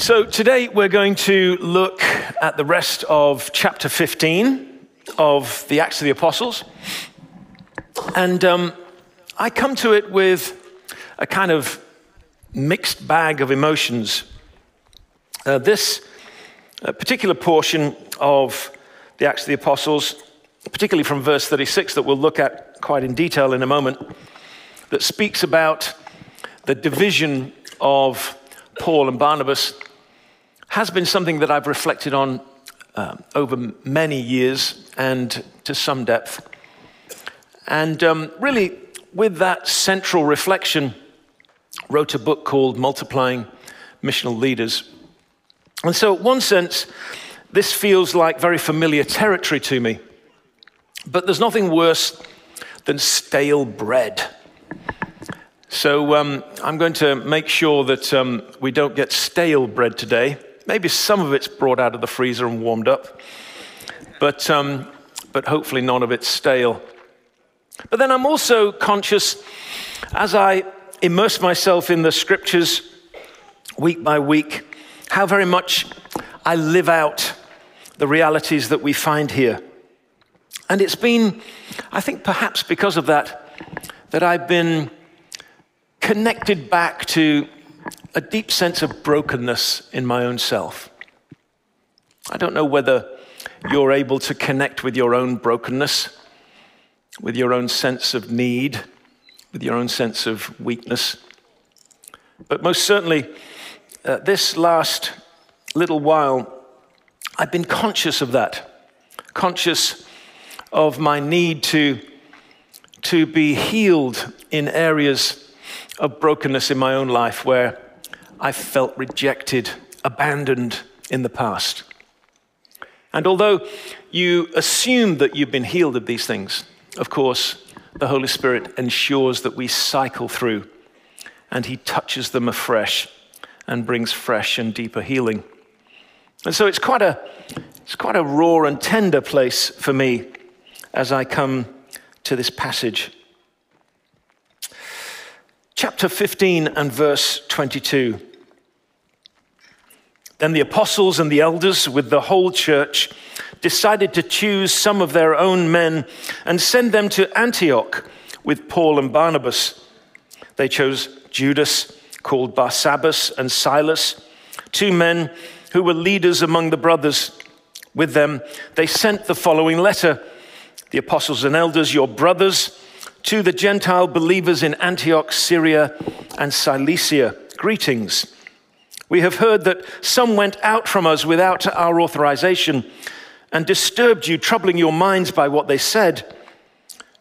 So, today we're going to look at the rest of chapter 15 of the Acts of the Apostles. And um, I come to it with a kind of mixed bag of emotions. Uh, this uh, particular portion of the Acts of the Apostles, particularly from verse 36, that we'll look at quite in detail in a moment, that speaks about the division of Paul and Barnabas has been something that I've reflected on um, over many years and to some depth. And um, really, with that central reflection, wrote a book called Multiplying Missional Leaders. And so, in one sense, this feels like very familiar territory to me. But there's nothing worse than stale bread. So um, I'm going to make sure that um, we don't get stale bread today. Maybe some of it's brought out of the freezer and warmed up, but, um, but hopefully none of it's stale. But then I'm also conscious as I immerse myself in the scriptures week by week, how very much I live out the realities that we find here. And it's been, I think perhaps because of that, that I've been connected back to a deep sense of brokenness in my own self. I don't know whether you're able to connect with your own brokenness, with your own sense of need, with your own sense of weakness. But most certainly, uh, this last little while, I've been conscious of that, conscious of my need to, to be healed in areas of brokenness in my own life where I felt rejected, abandoned in the past. And although you assume that you've been healed of these things, of course, the Holy Spirit ensures that we cycle through and He touches them afresh and brings fresh and deeper healing. And so it's quite a, it's quite a raw and tender place for me as I come to this passage. Chapter 15 and verse 22. Then the apostles and the elders, with the whole church, decided to choose some of their own men and send them to Antioch with Paul and Barnabas. They chose Judas, called Barsabbas, and Silas, two men who were leaders among the brothers. With them, they sent the following letter The apostles and elders, your brothers, to the Gentile believers in Antioch, Syria, and Cilicia, greetings. We have heard that some went out from us without our authorization and disturbed you, troubling your minds by what they said.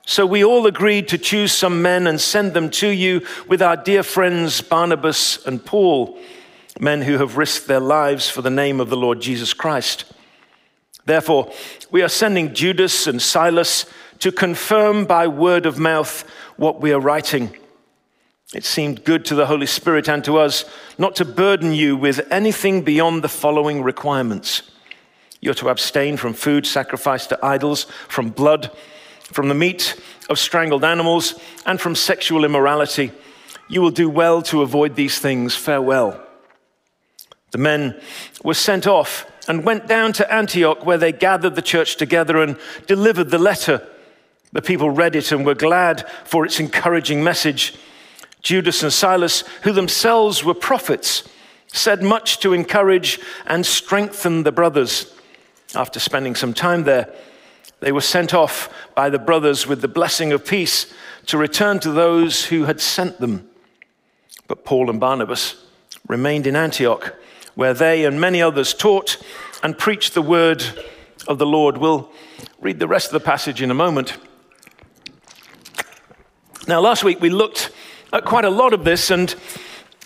So we all agreed to choose some men and send them to you with our dear friends Barnabas and Paul, men who have risked their lives for the name of the Lord Jesus Christ. Therefore, we are sending Judas and Silas to confirm by word of mouth what we are writing. It seemed good to the Holy Spirit and to us not to burden you with anything beyond the following requirements. You're to abstain from food sacrificed to idols, from blood, from the meat of strangled animals, and from sexual immorality. You will do well to avoid these things. Farewell. The men were sent off and went down to Antioch, where they gathered the church together and delivered the letter. The people read it and were glad for its encouraging message. Judas and Silas, who themselves were prophets, said much to encourage and strengthen the brothers. After spending some time there, they were sent off by the brothers with the blessing of peace to return to those who had sent them. But Paul and Barnabas remained in Antioch, where they and many others taught and preached the word of the Lord. We'll read the rest of the passage in a moment. Now, last week we looked at quite a lot of this and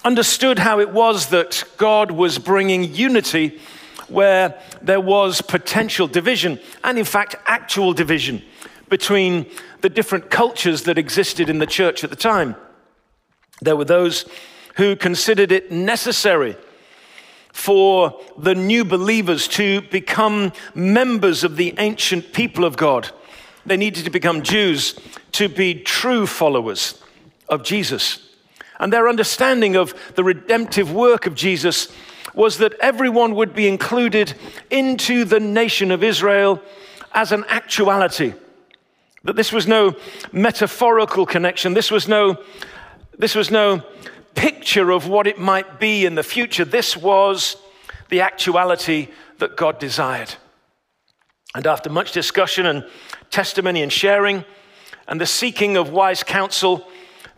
understood how it was that God was bringing unity where there was potential division, and in fact, actual division between the different cultures that existed in the church at the time. There were those who considered it necessary for the new believers to become members of the ancient people of God. They needed to become Jews to be true followers of Jesus. And their understanding of the redemptive work of Jesus was that everyone would be included into the nation of Israel as an actuality. That this was no metaphorical connection, this was no, this was no picture of what it might be in the future. This was the actuality that God desired. And after much discussion and testimony and sharing, and the seeking of wise counsel,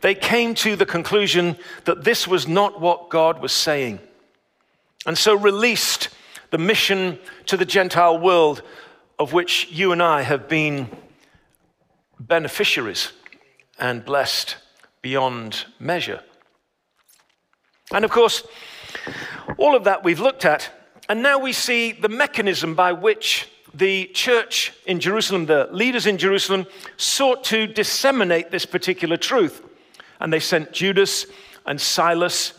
they came to the conclusion that this was not what God was saying. And so released the mission to the Gentile world of which you and I have been beneficiaries and blessed beyond measure. And of course, all of that we've looked at, and now we see the mechanism by which the church in Jerusalem, the leaders in Jerusalem, sought to disseminate this particular truth. And they sent Judas and Silas,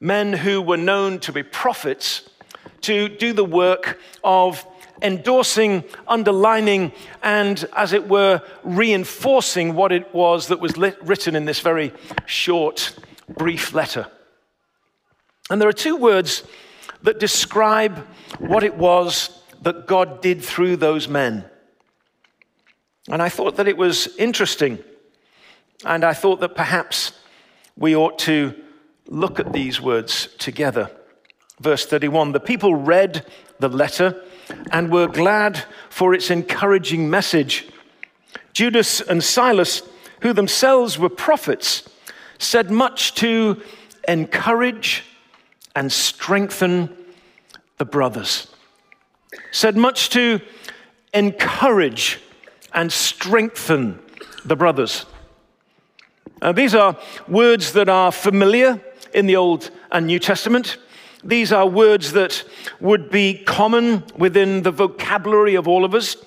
men who were known to be prophets, to do the work of endorsing, underlining, and, as it were, reinforcing what it was that was lit- written in this very short, brief letter. And there are two words that describe what it was that God did through those men. And I thought that it was interesting. And I thought that perhaps we ought to look at these words together. Verse 31 The people read the letter and were glad for its encouraging message. Judas and Silas, who themselves were prophets, said much to encourage and strengthen the brothers. Said much to encourage and strengthen the brothers. Uh, these are words that are familiar in the Old and New Testament. These are words that would be common within the vocabulary of all of us.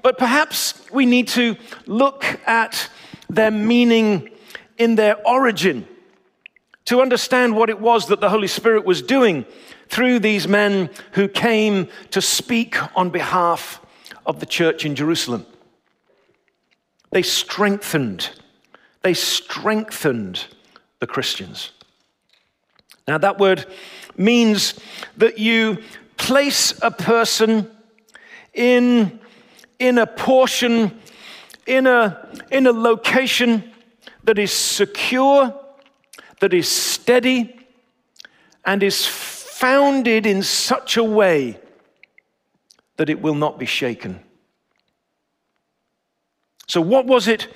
But perhaps we need to look at their meaning in their origin to understand what it was that the Holy Spirit was doing through these men who came to speak on behalf of the church in Jerusalem. They strengthened, they strengthened the Christians. Now, that word means that you place a person in, in a portion, in a, in a location that is secure that is steady and is founded in such a way that it will not be shaken. So, what was it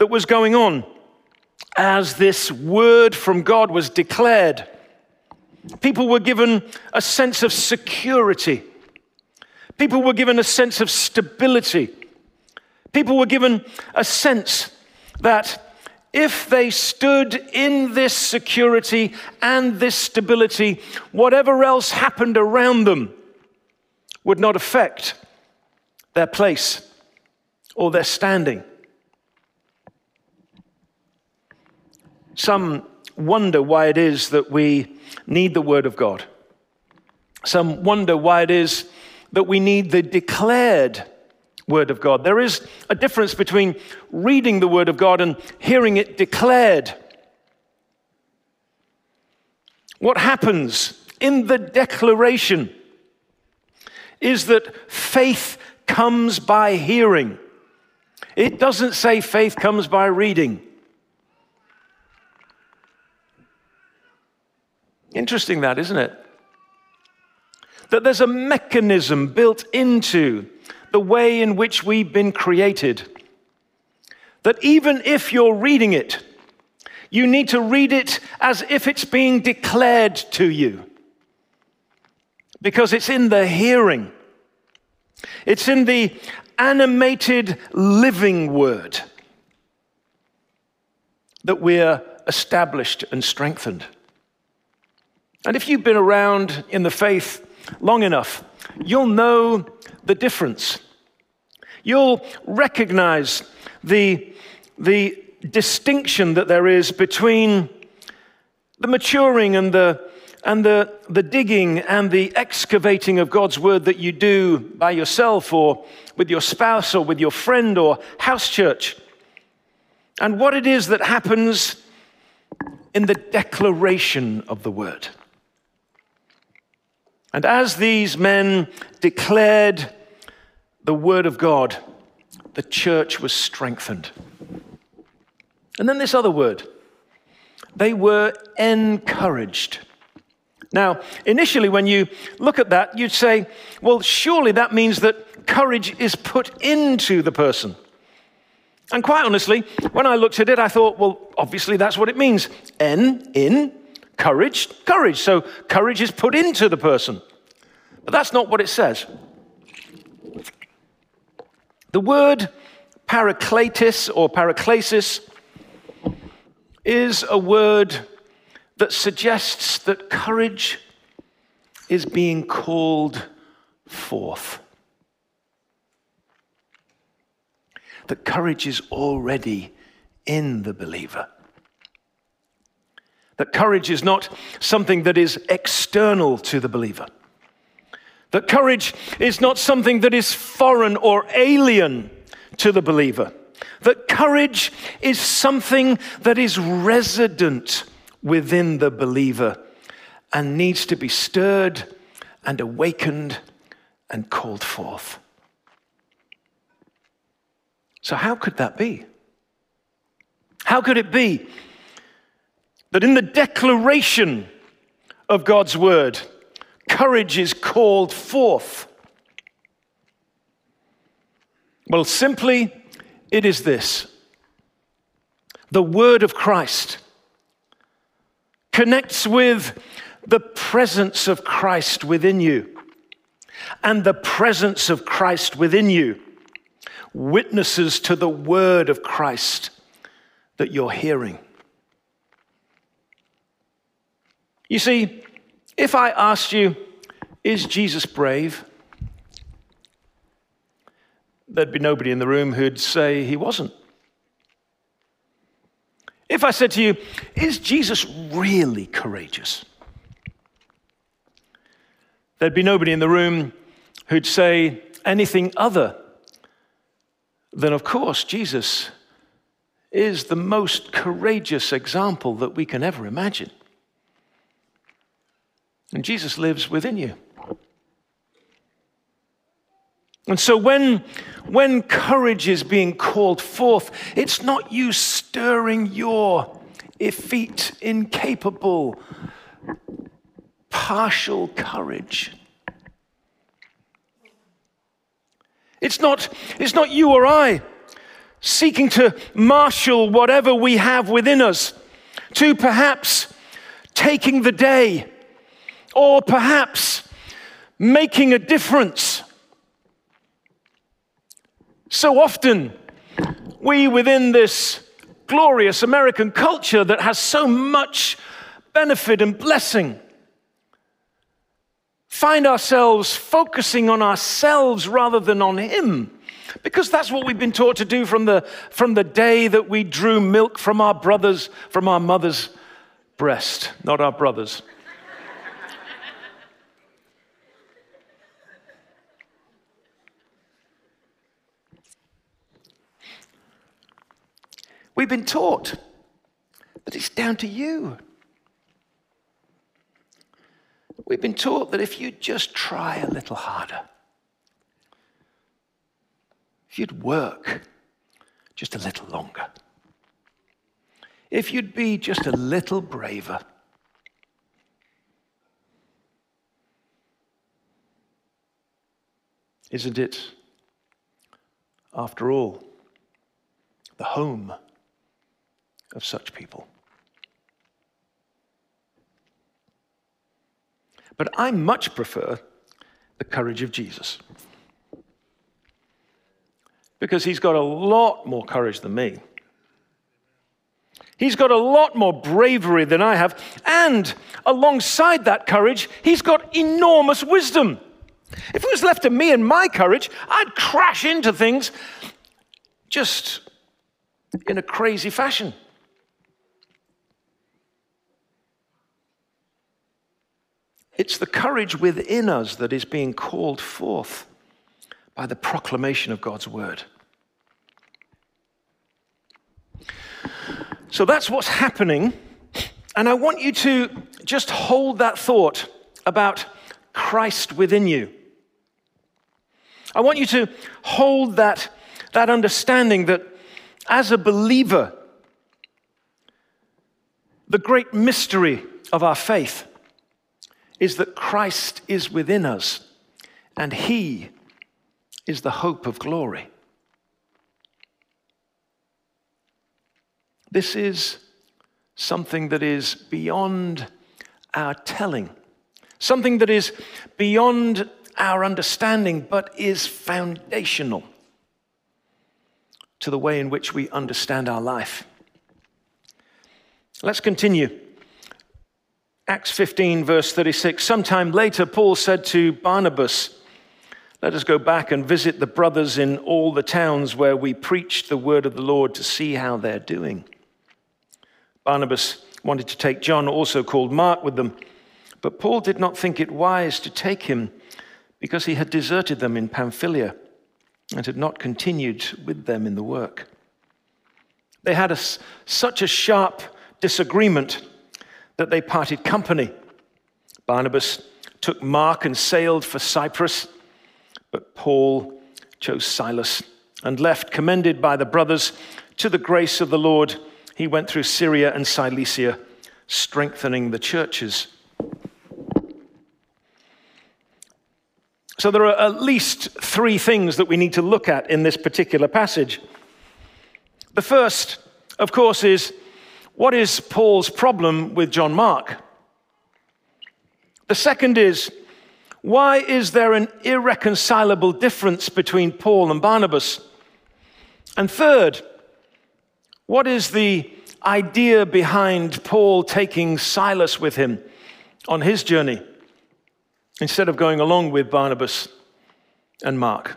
that was going on as this word from God was declared? People were given a sense of security. People were given a sense of stability. People were given a sense that if they stood in this security and this stability, whatever else happened around them would not affect their place or their standing. Some wonder why it is that we need the Word of God. Some wonder why it is that we need the declared Word of God. There is a difference between reading the Word of God and hearing it declared. What happens in the declaration is that faith comes by hearing. It doesn't say faith comes by reading. Interesting, that, isn't it? That there's a mechanism built into the way in which we've been created. That even if you're reading it, you need to read it as if it's being declared to you. Because it's in the hearing, it's in the animated living word that we're established and strengthened. And if you've been around in the faith long enough, you'll know the difference. You'll recognize the, the distinction that there is between the maturing and the and the, the digging and the excavating of God's word that you do by yourself or with your spouse or with your friend or house church, and what it is that happens in the declaration of the word. And as these men declared the word of God, the church was strengthened. And then this other word they were encouraged. Now, initially, when you look at that, you'd say, well, surely that means that courage is put into the person. And quite honestly, when I looked at it, I thought, well, obviously that's what it means. En, in, courage, courage. So courage is put into the person. But that's not what it says. The word parakletis or paraklesis is a word that suggests that courage is being called forth. That courage is already in the believer. That courage is not something that is external to the believer. That courage is not something that is foreign or alien to the believer. That courage is something that is resident within the believer and needs to be stirred and awakened and called forth. So, how could that be? How could it be that in the declaration of God's word, courage is called forth? Well, simply, it is this the word of Christ connects with the presence of Christ within you. And the presence of Christ within you witnesses to the word of Christ that you're hearing. You see, if I asked you, is Jesus brave? There'd be nobody in the room who'd say he wasn't. If I said to you, is Jesus really courageous? There'd be nobody in the room who'd say anything other than, of course, Jesus is the most courageous example that we can ever imagine. And Jesus lives within you. And so when, when courage is being called forth, it's not you stirring your effete, incapable, partial courage. It's not, it's not you or I seeking to marshal whatever we have within us to perhaps taking the day or perhaps making a difference so often, we within this glorious American culture that has so much benefit and blessing find ourselves focusing on ourselves rather than on Him. Because that's what we've been taught to do from the, from the day that we drew milk from our brothers, from our mother's breast, not our brothers. We've been taught that it's down to you. We've been taught that if you just try a little harder, if you'd work just a little longer, if you'd be just a little braver, isn't it, after all, the home of such people. But I much prefer the courage of Jesus. Because he's got a lot more courage than me. He's got a lot more bravery than I have. And alongside that courage, he's got enormous wisdom. If it was left to me and my courage, I'd crash into things just in a crazy fashion. It's the courage within us that is being called forth by the proclamation of God's word. So that's what's happening. And I want you to just hold that thought about Christ within you. I want you to hold that, that understanding that as a believer, the great mystery of our faith is that Christ is within us and He is the hope of glory. This is something that is beyond our telling, something that is beyond our understanding, but is foundational to the way in which we understand our life. Let's continue. Acts 15, verse 36. Sometime later, Paul said to Barnabas, Let us go back and visit the brothers in all the towns where we preached the word of the Lord to see how they're doing. Barnabas wanted to take John, also called Mark, with them, but Paul did not think it wise to take him because he had deserted them in Pamphylia and had not continued with them in the work. They had a, such a sharp disagreement that they parted company. Barnabas took Mark and sailed for Cyprus, but Paul chose Silas and left, commended by the brothers to the grace of the Lord he went through Syria and Cilicia, strengthening the churches. So, there are at least three things that we need to look at in this particular passage. The first, of course, is what is Paul's problem with John Mark? The second is why is there an irreconcilable difference between Paul and Barnabas? And third, what is the idea behind Paul taking Silas with him on his journey instead of going along with Barnabas and Mark?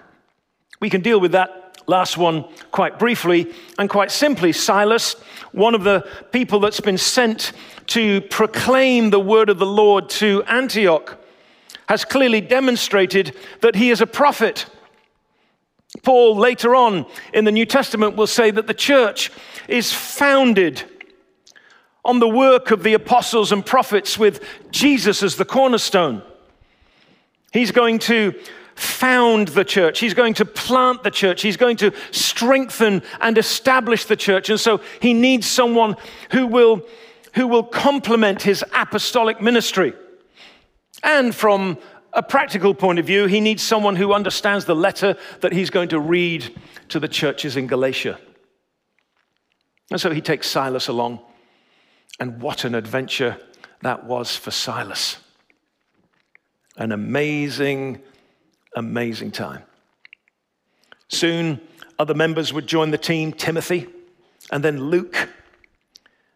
We can deal with that last one quite briefly and quite simply. Silas, one of the people that's been sent to proclaim the word of the Lord to Antioch, has clearly demonstrated that he is a prophet. Paul, later on in the New Testament, will say that the church is founded on the work of the apostles and prophets with Jesus as the cornerstone. He's going to found the church. He's going to plant the church. He's going to strengthen and establish the church. And so he needs someone who will, who will complement his apostolic ministry. And from a practical point of view, he needs someone who understands the letter that he's going to read to the churches in Galatia. And so he takes Silas along. And what an adventure that was for Silas! An amazing, amazing time. Soon, other members would join the team Timothy and then Luke.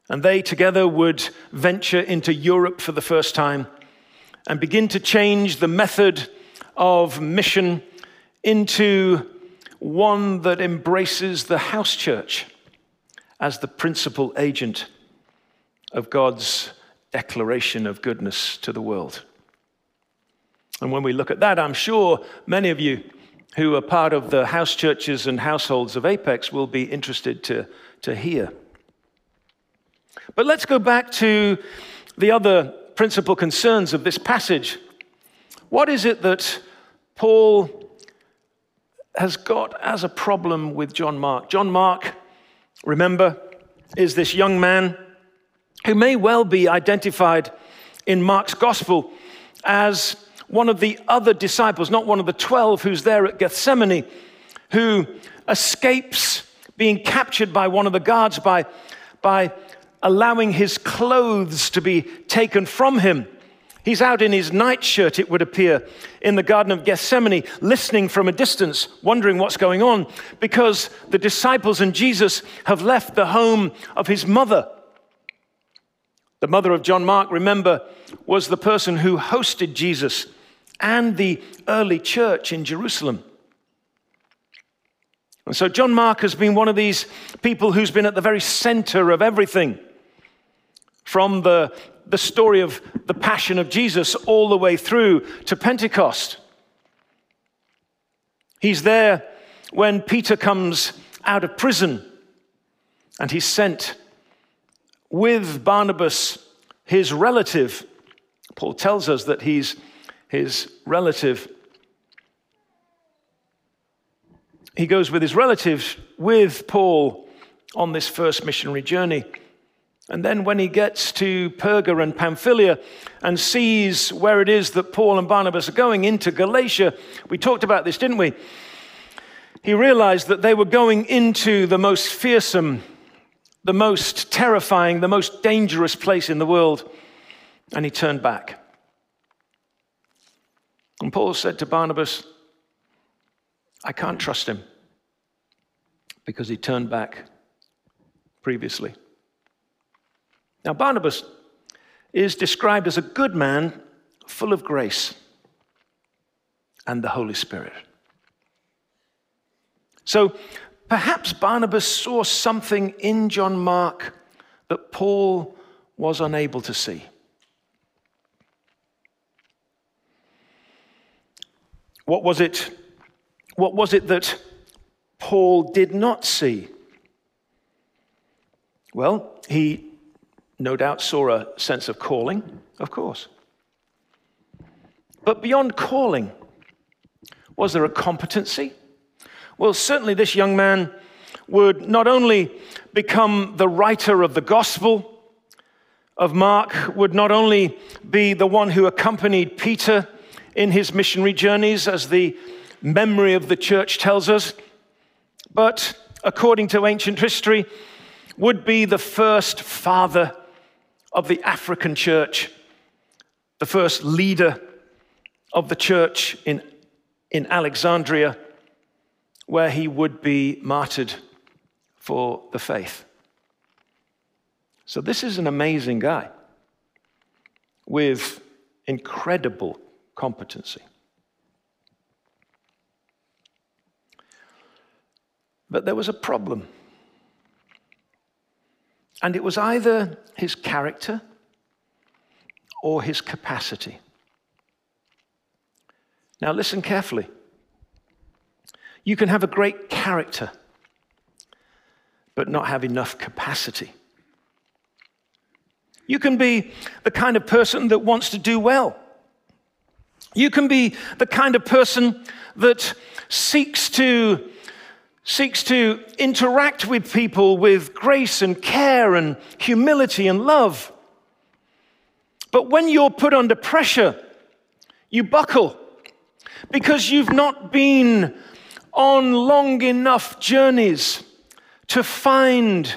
And they together would venture into Europe for the first time and begin to change the method of mission into one that embraces the house church as the principal agent of God's declaration of goodness to the world. And when we look at that, I'm sure many of you who are part of the house churches and households of Apex will be interested to, to hear. But let's go back to the other principal concerns of this passage. What is it that Paul has got as a problem with John Mark? John Mark, remember, is this young man who may well be identified in Mark's gospel as one of the other disciples, not one of the 12 who's there at Gethsemane, who escapes being captured by one of the guards by, by allowing his clothes to be taken from him. He's out in his nightshirt, it would appear, in the Garden of Gethsemane, listening from a distance, wondering what's going on, because the disciples and Jesus have left the home of his mother. The mother of John Mark, remember, was the person who hosted Jesus and the early church in Jerusalem. And so John Mark has been one of these people who's been at the very center of everything from the, the story of the passion of Jesus all the way through to Pentecost. He's there when Peter comes out of prison and he's sent with Barnabas, his relative. Paul tells us that he's his relative. He goes with his relatives with Paul on this first missionary journey. And then when he gets to Perga and Pamphylia and sees where it is that Paul and Barnabas are going into Galatia, we talked about this, didn't we? He realized that they were going into the most fearsome, the most terrifying, the most dangerous place in the world, and he turned back. And Paul said to Barnabas, I can't trust him because he turned back previously. Now, Barnabas is described as a good man, full of grace and the Holy Spirit. So perhaps Barnabas saw something in John Mark that Paul was unable to see. What was it? What was it that Paul did not see? Well, he no doubt saw a sense of calling, of course. But beyond calling, was there a competency? Well, certainly this young man would not only become the writer of the gospel of Mark, would not only be the one who accompanied Peter in his missionary journeys, as the memory of the church tells us, but according to ancient history, would be the first father of the African church, the first leader of the church in, in Alexandria, where he would be martyred for the faith. So, this is an amazing guy with incredible competency. But there was a problem. And it was either his character or his capacity. Now, listen carefully. You can have a great character, but not have enough capacity. You can be the kind of person that wants to do well. You can be the kind of person that seeks to seeks to interact with people with grace and care and humility and love. But when you're put under pressure, you buckle because you've not been on long enough journeys to find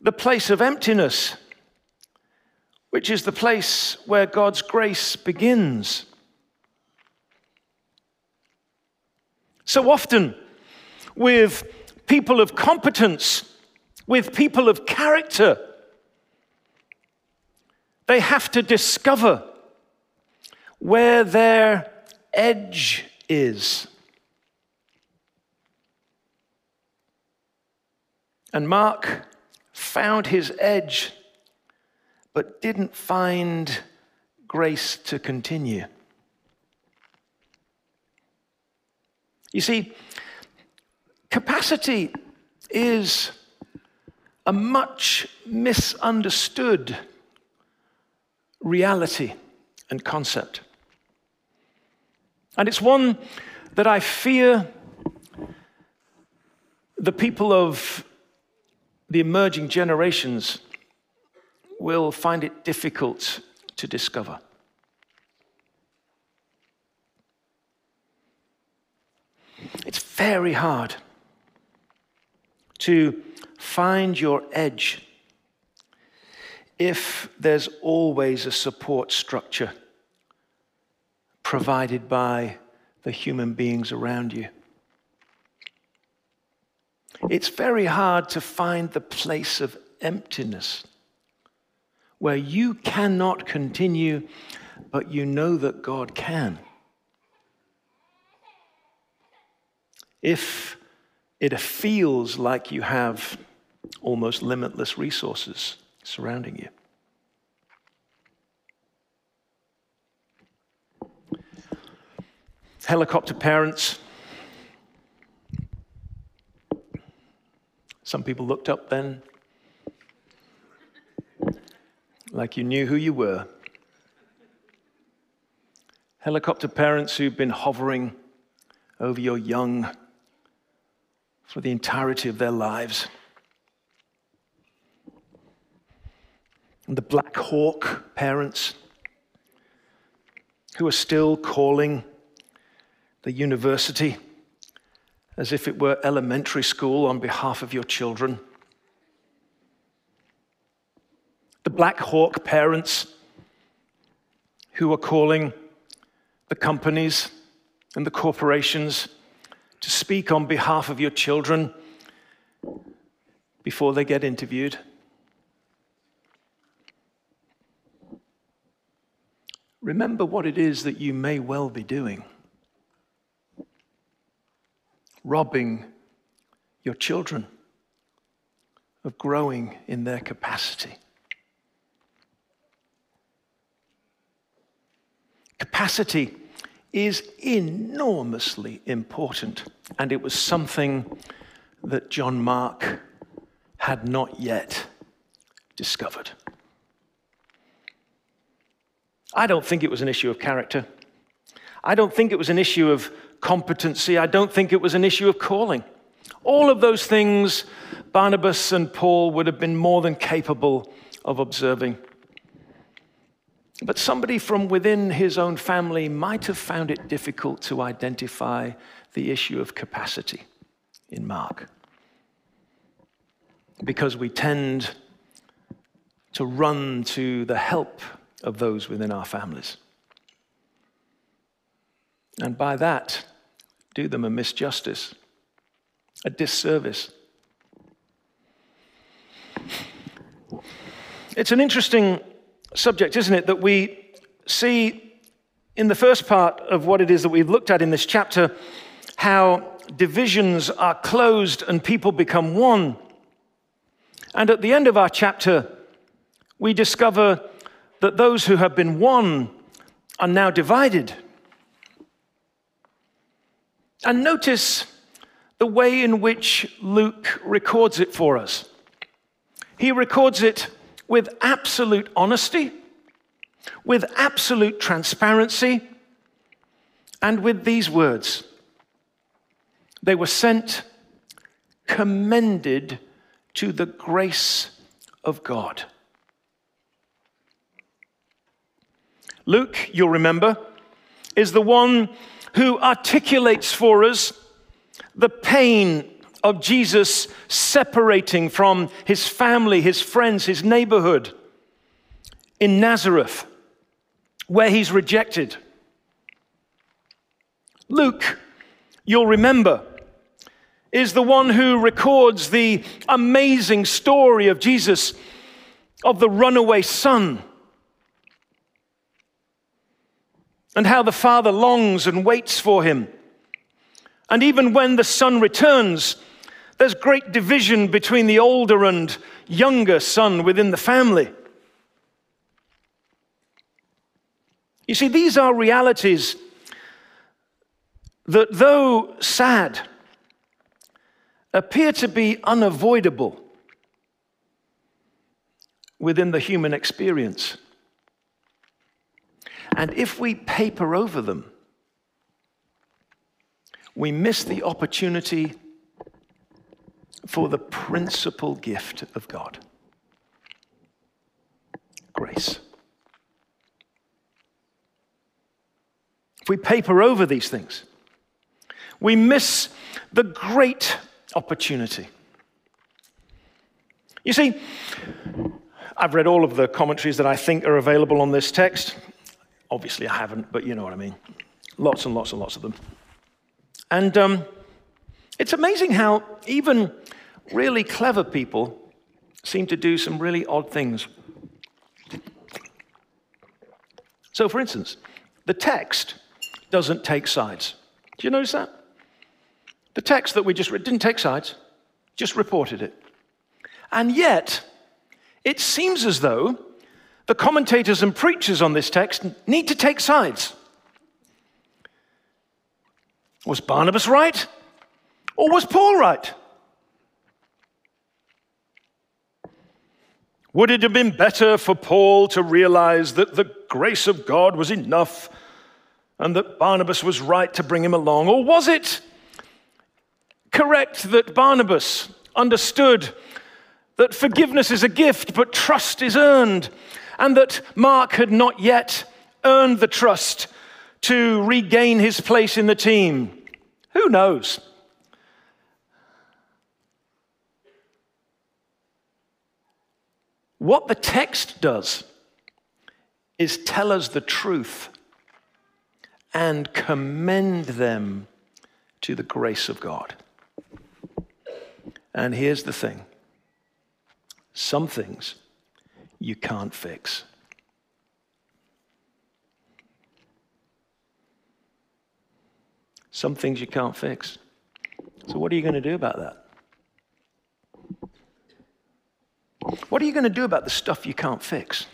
the place of emptiness, which is the place where God's grace begins. So often, with people of competence, with people of character. They have to discover where their edge is. And Mark found his edge, but didn't find grace to continue. You see, Capacity is a much misunderstood reality and concept. And it's one that I fear the people of the emerging generations will find it difficult to discover. It's very hard to find your edge if there's always a support structure provided by the human beings around you. It's very hard to find the place of emptiness where you cannot continue, but you know that God can. If it feels like you have almost limitless resources surrounding you. Helicopter parents. Some people looked up then like you knew who you were. helicopter parents who've been hovering over your young for the entirety of their lives. And the Black Hawk parents who are still calling the university as if it were elementary school on behalf of your children. The Black Hawk parents who are calling the companies and the corporations to speak on behalf of your children before they get interviewed. Remember what it is that you may well be doing robbing your children of growing in their capacity. Capacity is enormously important, and it was something that John Mark had not yet discovered. I don't think it was an issue of character. I don't think it was an issue of competency. I don't think it was an issue of calling. All of those things Barnabas and Paul would have been more than capable of observing. But somebody from within his own family might have found it difficult to identify the issue of capacity in Mark. Because we tend to run to the help of those within our families. And by that, do them a misjustice, a disservice. It's an interesting subject, isn't it, that we see in the first part of what it is that we've looked at in this chapter how divisions are closed and people become one. And at the end of our chapter, we discover that those who have been one are now divided. And notice the way in which Luke records it for us. He records it with absolute honesty, with absolute transparency, and with these words They were sent, commended to the grace of God. Luke, you'll remember, is the one who articulates for us the pain of Jesus separating from his family, his friends, his neighborhood in Nazareth, where he's rejected. Luke, you'll remember, is the one who records the amazing story of Jesus, of the runaway son, and how the father longs and waits for him. And even when the son returns, there's great division between the older and younger son within the family. You see, these are realities that, though sad, appear to be unavoidable within the human experience. And if we paper over them, we miss the opportunity for the principal gift of God grace. If we paper over these things, we miss the great opportunity. You see, I've read all of the commentaries that I think are available on this text. Obviously, I haven't, but you know what I mean. Lots and lots and lots of them. And um, it's amazing how even really clever people seem to do some really odd things. So, for instance, the text doesn't take sides. Do you notice that? The text that we just read didn't take sides, just reported it. And yet, it seems as though the commentators and preachers on this text need to take sides. Was Barnabas right? Or was Paul right? Would it have been better for Paul to realize that the grace of God was enough and that Barnabas was right to bring him along? Or was it correct that Barnabas understood that forgiveness is a gift, but trust is earned, and that Mark had not yet earned the trust to regain his place in the team? Who knows? What the text does is tell us the truth and commend them to the grace of God. And here's the thing some things you can't fix. Some things you can't fix. So, what are you going to do about that? What are you going to do about the stuff you can't fix?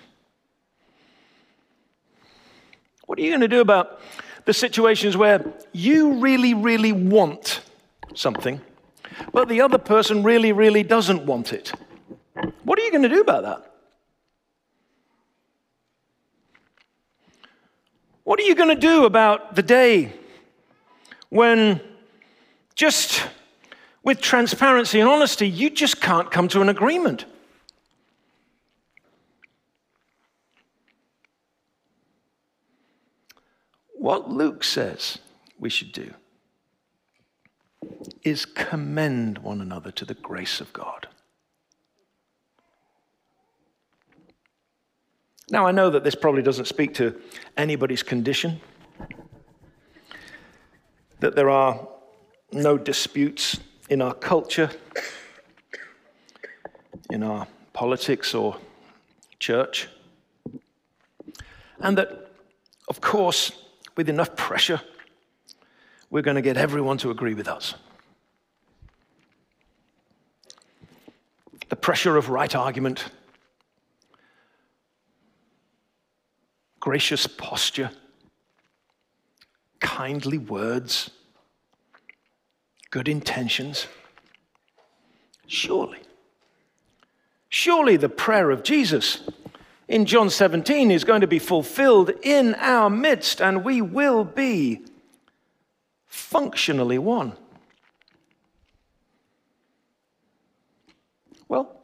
What are you going to do about the situations where you really, really want something, but the other person really, really doesn't want it? What are you going to do about that? What are you going to do about the day when just with transparency and honesty, you just can't come to an agreement? What Luke says we should do is commend one another to the grace of God. Now, I know that this probably doesn't speak to anybody's condition, that there are no disputes in our culture, in our politics or church, and that, of course, with enough pressure, we're going to get everyone to agree with us. The pressure of right argument, gracious posture, kindly words, good intentions. Surely, surely the prayer of Jesus in John 17 is going to be fulfilled in our midst, and we will be functionally one. Well,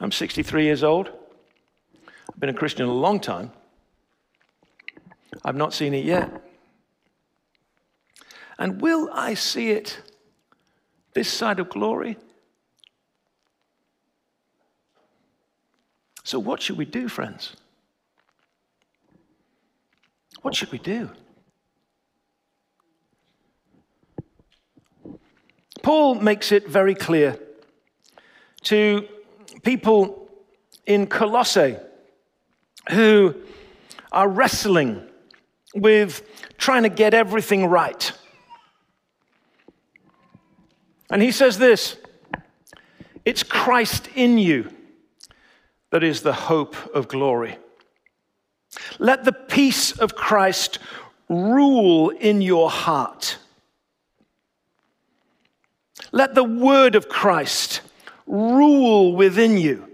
I'm 63 years old. I've been a Christian a long time. I've not seen it yet. And will I see it this side of glory? So, what should we do, friends? What should we do? Paul makes it very clear to people in Colossae who are wrestling with trying to get everything right. And he says this it's Christ in you that is the hope of glory. Let the peace of Christ rule in your heart. Let the word of Christ rule within you.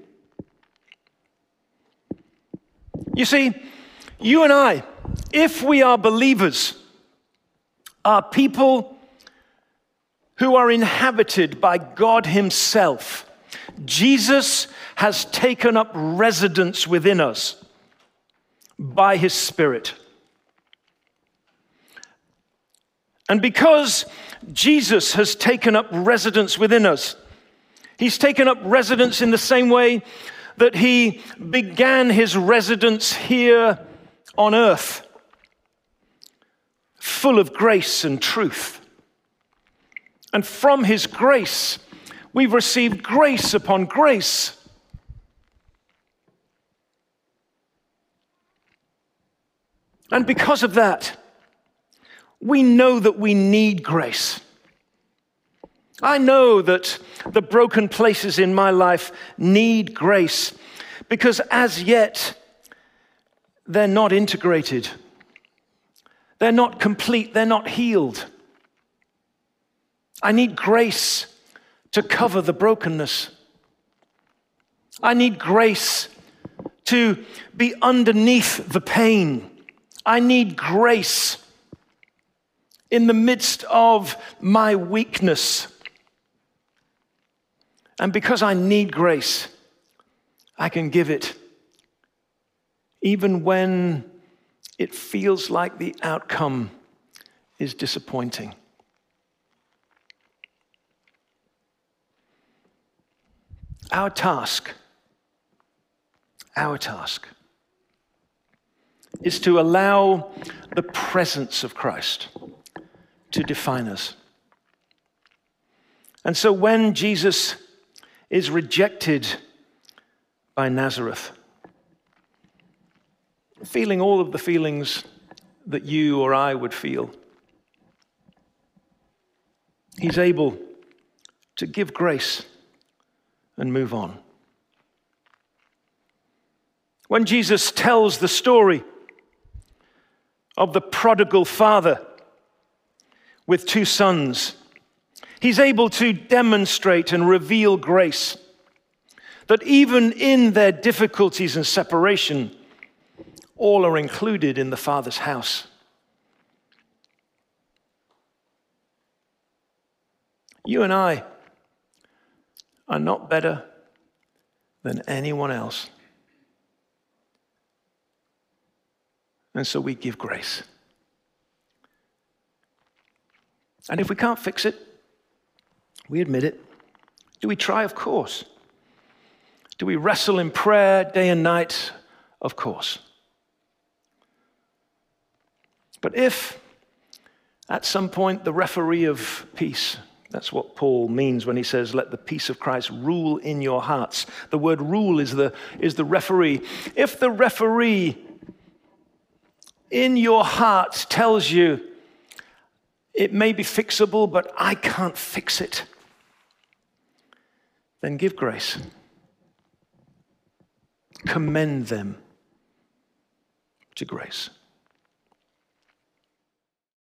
You see, you and I, if we are believers, are people who are inhabited by God Himself. Jesus has taken up residence within us by his Spirit. And because Jesus has taken up residence within us, he's taken up residence in the same way that he began his residence here on earth, full of grace and truth. And from his grace, we've received grace upon grace. And because of that, we know that we need grace. I know that the broken places in my life need grace because as yet they're not integrated, they're not complete, they're not healed. I need grace to cover the brokenness. I need grace to be underneath the pain. I need grace in the midst of my weakness. And because I need grace, I can give it even when it feels like the outcome is disappointing. Our task, our task, is to allow the presence of Christ to define us. And so when Jesus is rejected by Nazareth, feeling all of the feelings that you or I would feel, he's able to give grace and move on. When Jesus tells the story of the prodigal father with two sons, he's able to demonstrate and reveal grace. That even in their difficulties and separation, all are included in the Father's house. You and I are not better than anyone else. And so we give grace. And if we can't fix it, we admit it. Do we try? Of course. Do we wrestle in prayer day and night? Of course. But if at some point the referee of peace, that's what Paul means when he says, let the peace of Christ rule in your hearts. The word rule is the, is the referee. If the referee in your heart tells you, it may be fixable, but I can't fix it, then give grace. Commend them to grace.